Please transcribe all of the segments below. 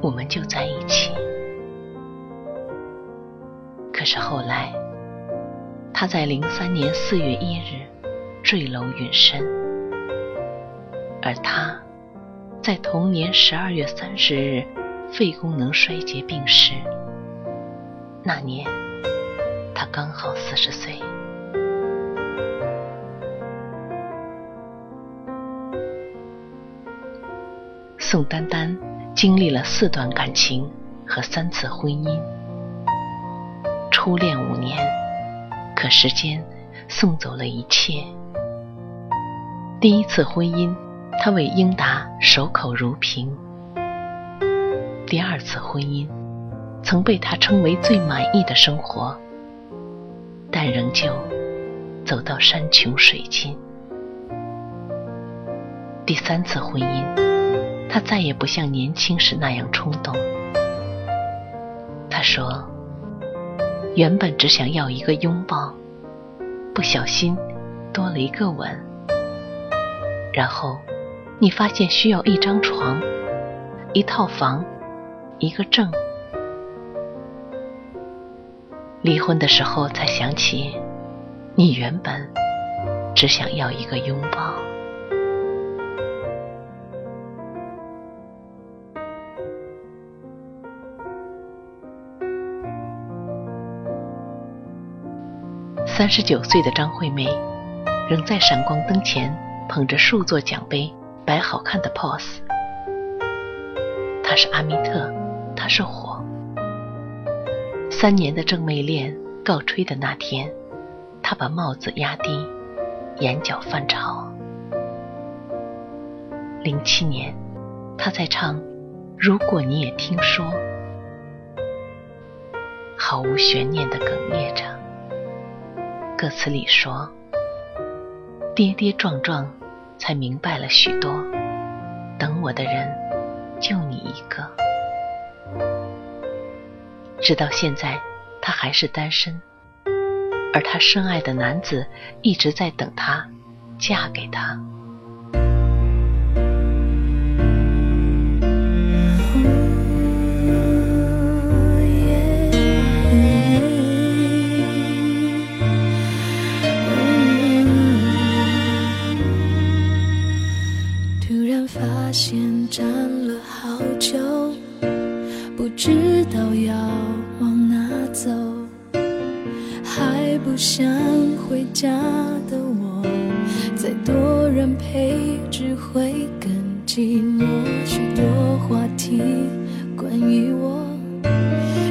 我们就在一起。”可是后来，他在零三年四月一日坠楼殒身，而他在同年十二月三十日肺功能衰竭病逝。那年。他刚好四十岁。宋丹丹经历了四段感情和三次婚姻，初恋五年，可时间送走了一切。第一次婚姻，他为英达守口如瓶；第二次婚姻，曾被他称为最满意的生活。但仍旧走到山穷水尽。第三次婚姻，他再也不像年轻时那样冲动。他说：“原本只想要一个拥抱，不小心多了一个吻。然后你发现需要一张床、一套房、一个证。”离婚的时候才想起，你原本只想要一个拥抱。三十九岁的张惠妹，仍在闪光灯前捧着数座奖杯摆好看的 pose。她是阿密特，她是火。三年的正妹恋告吹的那天，她把帽子压低，眼角泛潮。零七年，她在唱《如果你也听说》，毫无悬念的哽咽着。歌词里说：“跌跌撞撞，才明白了许多。等我的人，就你一个。”直到现在，她还是单身，而她深爱的男子一直在等她嫁给他。不想回家的我，再多人陪只会更寂寞。许多话题关于我，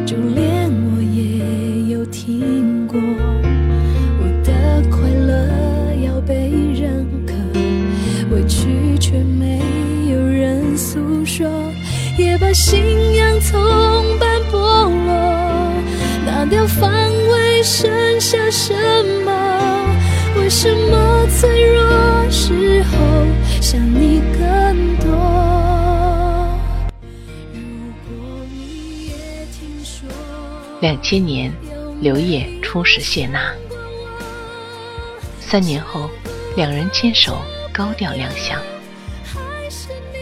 就连我也有听过。我的快乐要被认可，委屈却没有人诉说，也把信仰从般剥落，拿掉防卫下什么？为什么脆弱时候想你更多？两千年，刘烨初识谢娜。三年后，两人牵手高调亮相。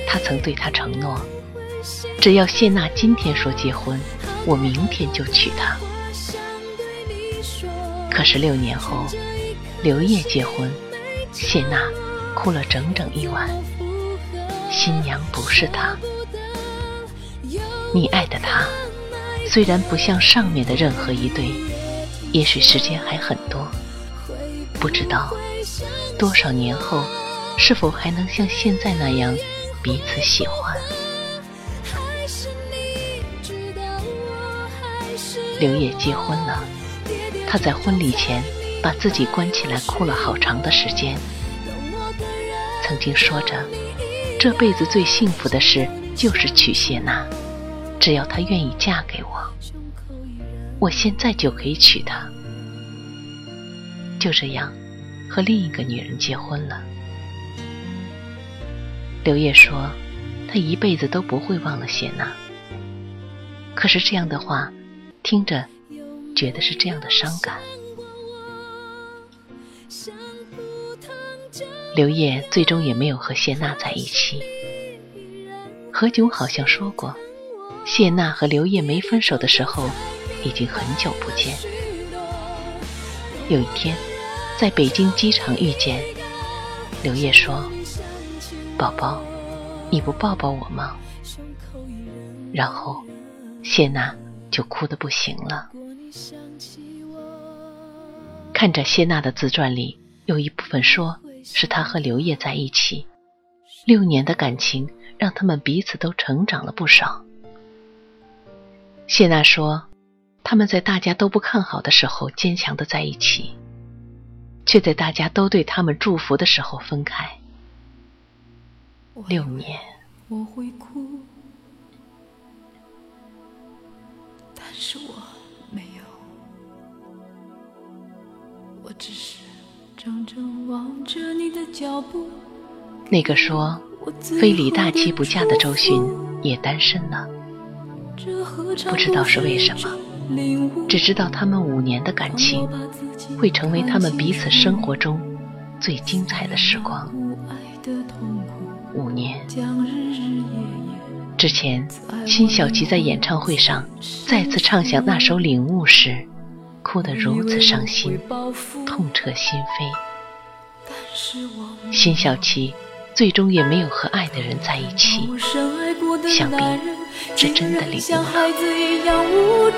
他曾对她承诺：“只要谢娜今天说结婚，我明天就娶她。”可是六年后，刘烨结婚，谢娜哭了整整一晚。新娘不是他，你爱的他，虽然不像上面的任何一对，也许时间还很多，不知道多少年后，是否还能像现在那样彼此喜欢。刘烨结婚了。他在婚礼前把自己关起来哭了好长的时间。曾经说着，这辈子最幸福的事就是娶谢娜，只要她愿意嫁给我，我现在就可以娶她。就这样，和另一个女人结婚了。刘烨说，他一辈子都不会忘了谢娜。可是这样的话，听着，觉得是这样的伤感。刘烨最终也没有和谢娜在一起。何炅好像说过，谢娜和刘烨没分手的时候，已经很久不见。有一天，在北京机场遇见，刘烨说。宝宝，你不抱抱我吗？然后，谢娜就哭得不行了。看着谢娜的自传里，有一部分说是她和刘烨在一起六年的感情，让他们彼此都成长了不少。谢娜说，他们在大家都不看好的时候坚强的在一起，却在大家都对他们祝福的时候分开。六年，我会哭，但是我没有，我只是怔怔望着你的脚步。那个说非李大齐不嫁的周迅也单身了，不知道是为什么，只知道他们五年的感情会成为他们彼此生活中最精彩的时光。五年之前，辛晓琪在演唱会上再次唱响那首《领悟》时，哭得如此伤心，痛彻心扉。辛晓琪最终也没有和爱的人在一起，想必是真的领悟了。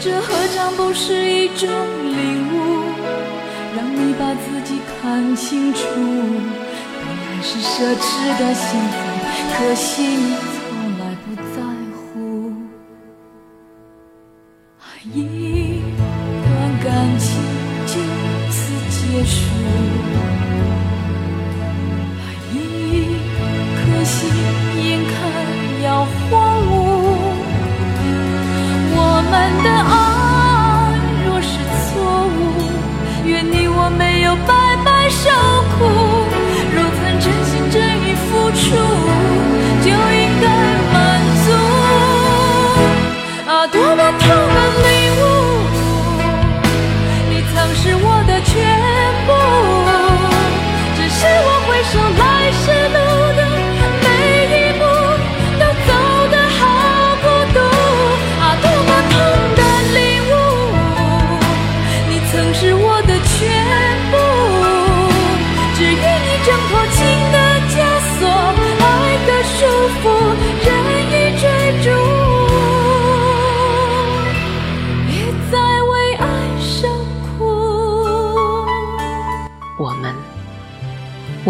这何尝不是一种领悟？让你把自己看清楚，是奢侈的幸福，可惜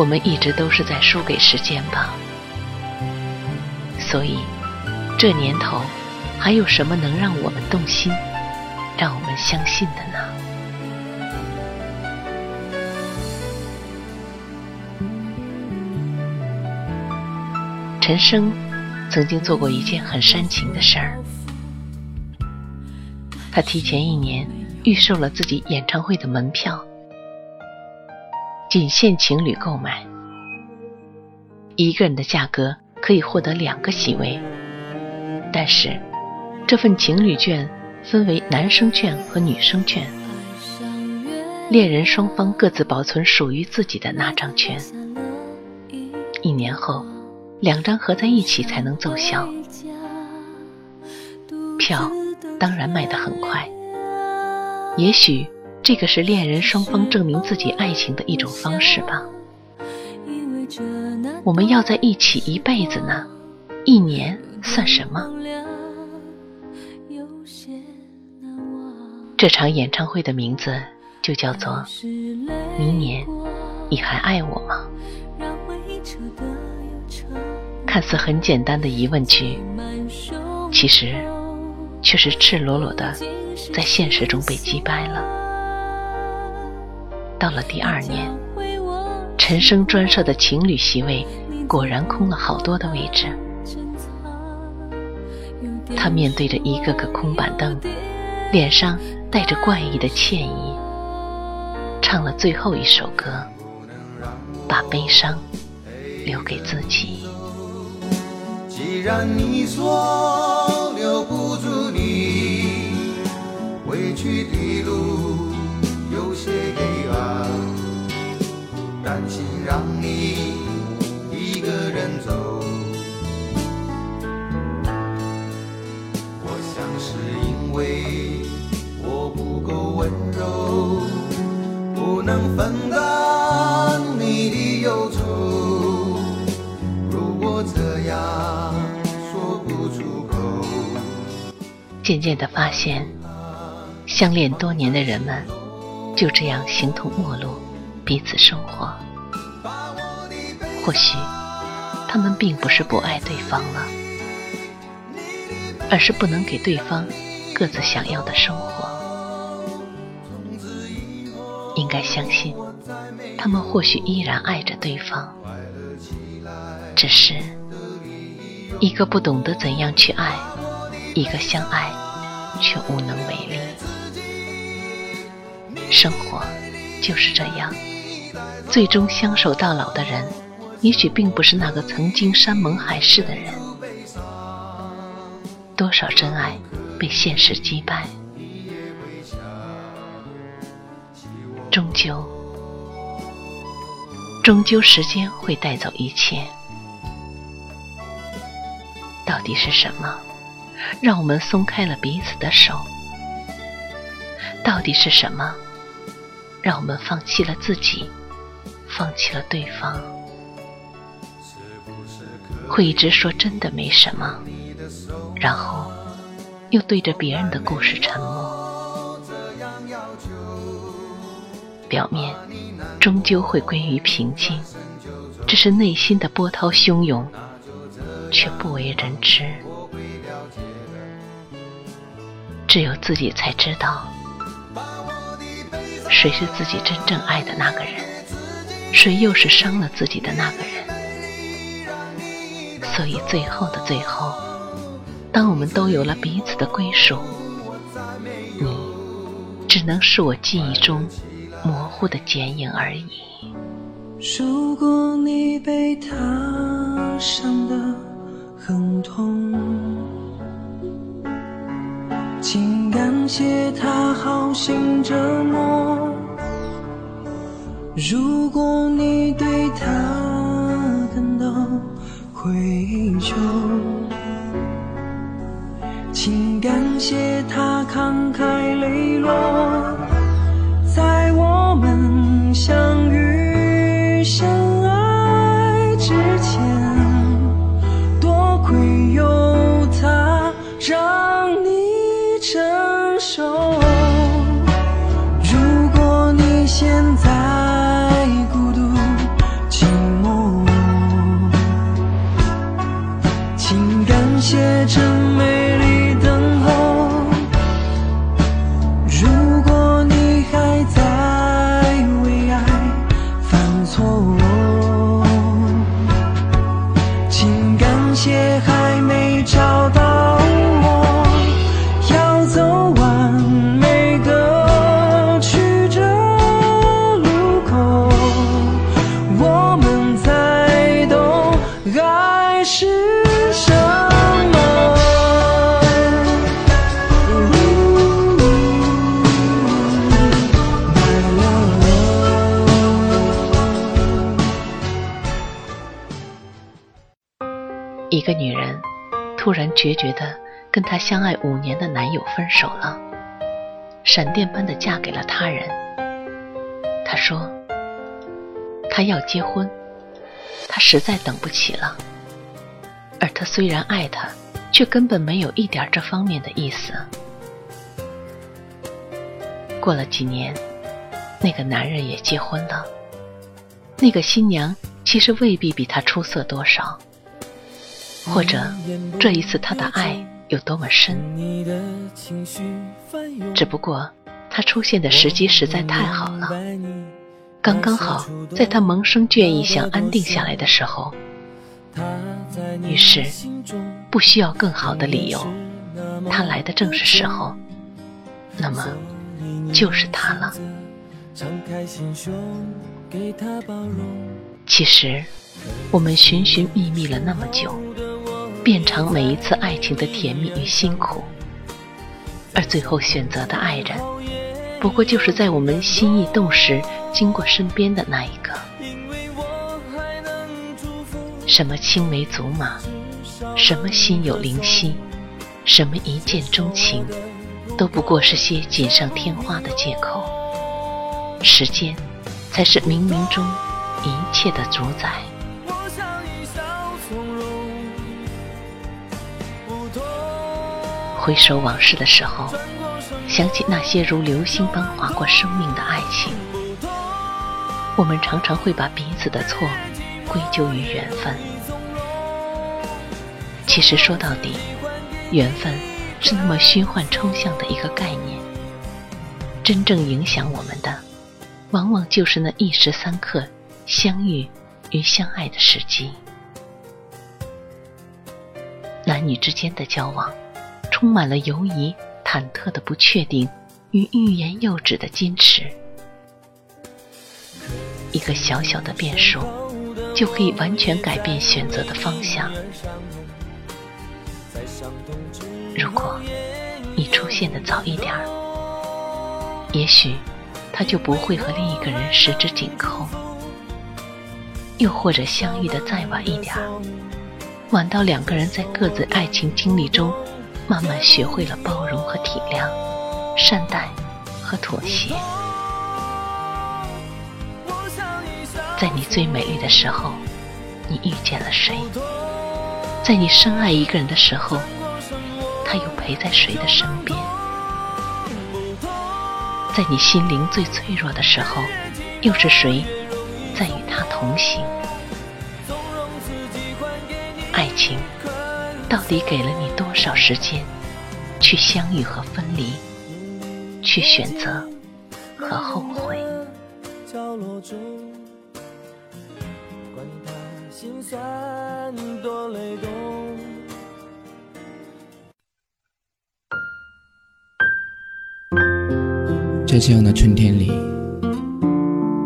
我们一直都是在输给时间吧，所以这年头还有什么能让我们动心、让我们相信的呢？陈升曾经做过一件很煽情的事儿，他提前一年预售了自己演唱会的门票。仅限情侣购买，一个人的价格可以获得两个席位。但是，这份情侣券分为男生券和女生券，恋人双方各自保存属于自己的那张券。一年后，两张合在一起才能奏效。票当然卖得很快，也许。这个是恋人双方证明自己爱情的一种方式吧。我们要在一起一辈子呢，一年算什么？这场演唱会的名字就叫做《明年你还爱我吗》。看似很简单的疑问句，其实。却是赤裸裸的在现实中被击败了。到了第二年，陈升专设的情侣席位果然空了好多的位置。他面对着一个个空板凳，脸上带着怪异的歉意，唱了最后一首歌，把悲伤留给自己。既然你说留不住你，回去的路有些黑暗，担心让你一个人走。我想是因为我不够温柔，不能分担你的忧愁。如果这样说不出口，渐渐的发现，相恋多年的人们就这样形同陌路，彼此生活。或许他们并不是不爱对方了，而是不能给对方各自想要的生活。应该相信，他们或许依然爱着对方，只是一个不懂得怎样去爱，一个相爱却无能为力。生活就是这样，最终相守到老的人，也许并不是那个曾经山盟海誓的人。多少真爱被现实击败，终究，终究时间会带走一切。到底是什么，让我们松开了彼此的手？到底是什么，让我们放弃了自己，放弃了对方？会一直说真的没什么，然后又对着别人的故事沉默。表面终究会归于平静，只是内心的波涛汹涌，却不为人知。只有自己才知道，谁是自己真正爱的那个人，谁又是伤了自己的那个人。所以最后的最后，当我们都有了彼此的归属，你只能是我记忆中模糊的剪影而已。如果你被他伤得很痛，请感谢他好心折磨。如果你对他愧疚，请感谢他慷慨磊落。在我们相遇相一个女人突然决绝的跟她相爱五年的男友分手了，闪电般的嫁给了他人。她说：“她要结婚，她实在等不起了。”而他虽然爱她，却根本没有一点这方面的意思。过了几年，那个男人也结婚了，那个新娘其实未必比他出色多少。或者这一次他的爱有多么深，只不过他出现的时机实在太好了，刚刚好在他萌生倦意想安定下来的时候，于是不需要更好的理由，他来的正是时候，那么就是他了。其实，我们寻寻觅觅了那么久，变成每一次爱情的甜蜜与辛苦，而最后选择的爱人，不过就是在我们心意动时经过身边的那一个。什么青梅竹马，什么心有灵犀，什么一见钟情，都不过是些锦上添花的借口。时间，才是冥冥中一切的主宰。回首往事的时候，想起那些如流星般划过生命的爱情，我们常常会把彼此的错归咎于缘分。其实说到底，缘分是那么虚幻抽象的一个概念，真正影响我们的。往往就是那一时三刻相遇与相爱的时机。男女之间的交往，充满了犹疑、忐忑的不确定与欲言又止的矜持。一个小小的变数，就可以完全改变选择的方向。如果你出现的早一点儿，也许。他就不会和另一个人十指紧扣，又或者相遇的再晚一点儿，晚到两个人在各自爱情经历中，慢慢学会了包容和体谅，善待和妥协。在你最美丽的时候，你遇见了谁？在你深爱一个人的时候，他又陪在谁的身边？在你心灵最脆弱的时候，又是谁在与他同行？爱情到底给了你多少时间去相遇和分离，去选择和后悔？在这样的春天里，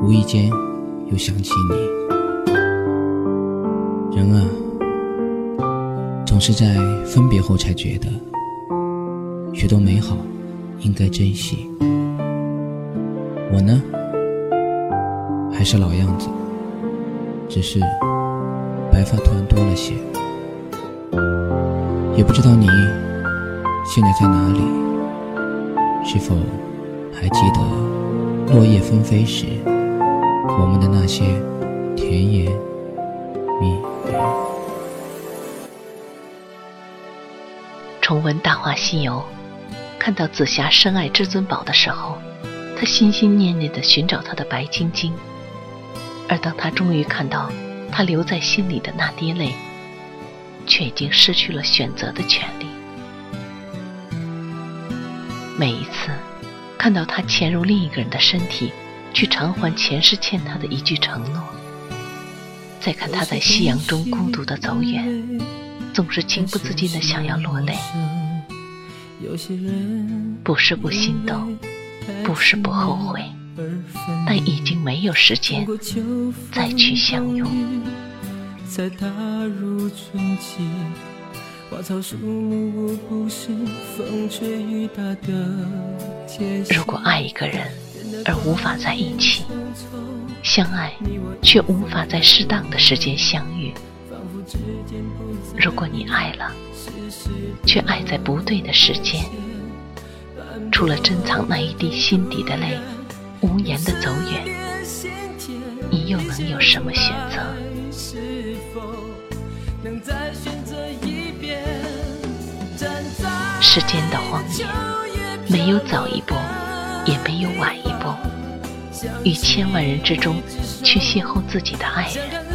无意间又想起你。人啊，总是在分别后才觉得，许多美好应该珍惜。我呢，还是老样子，只是白发突然多了些。也不知道你现在在哪里，是否？还记得落叶纷飞时，我们的那些甜言蜜语。重温《大话西游》，看到紫霞深爱至尊宝的时候，他心心念念的寻找他的白晶晶，而当他终于看到他留在心里的那滴泪，却已经失去了选择的权利。每一次。看到他潜入另一个人的身体，去偿还前世欠他的一句承诺；再看他在夕阳中孤独的走远，总是情不自禁的想要落泪。不是不心动，不是不后悔，但已经没有时间再去相拥。如果爱一个人而无法在一起，相爱却无法在适当的时间相遇；如果你爱了，却爱在不对的时间，除了珍藏那一滴心底的泪，无言的走远，你又能有什么选择？世间的荒野，没有早一步，也没有晚一步，于千万人之中去邂逅自己的爱人，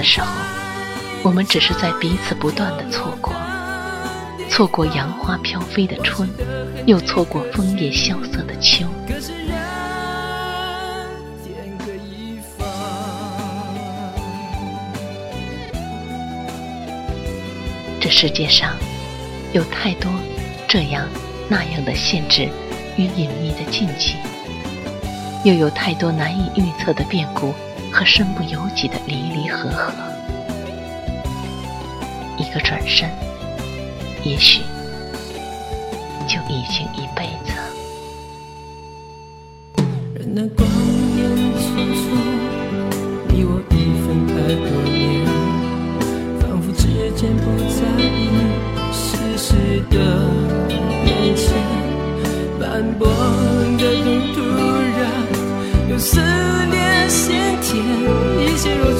的时候，我们只是在彼此不断的错过，错过杨花飘飞的春，又错过枫叶萧瑟的秋。这世界上有太多这样那样的限制与隐秘的禁忌，又有太多难以预测的变故和身不由己的离离合合。一个转身，也许就已经一辈子。那光年匆匆，你我已分开多年，仿佛之间不在意世事的变迁，斑驳一切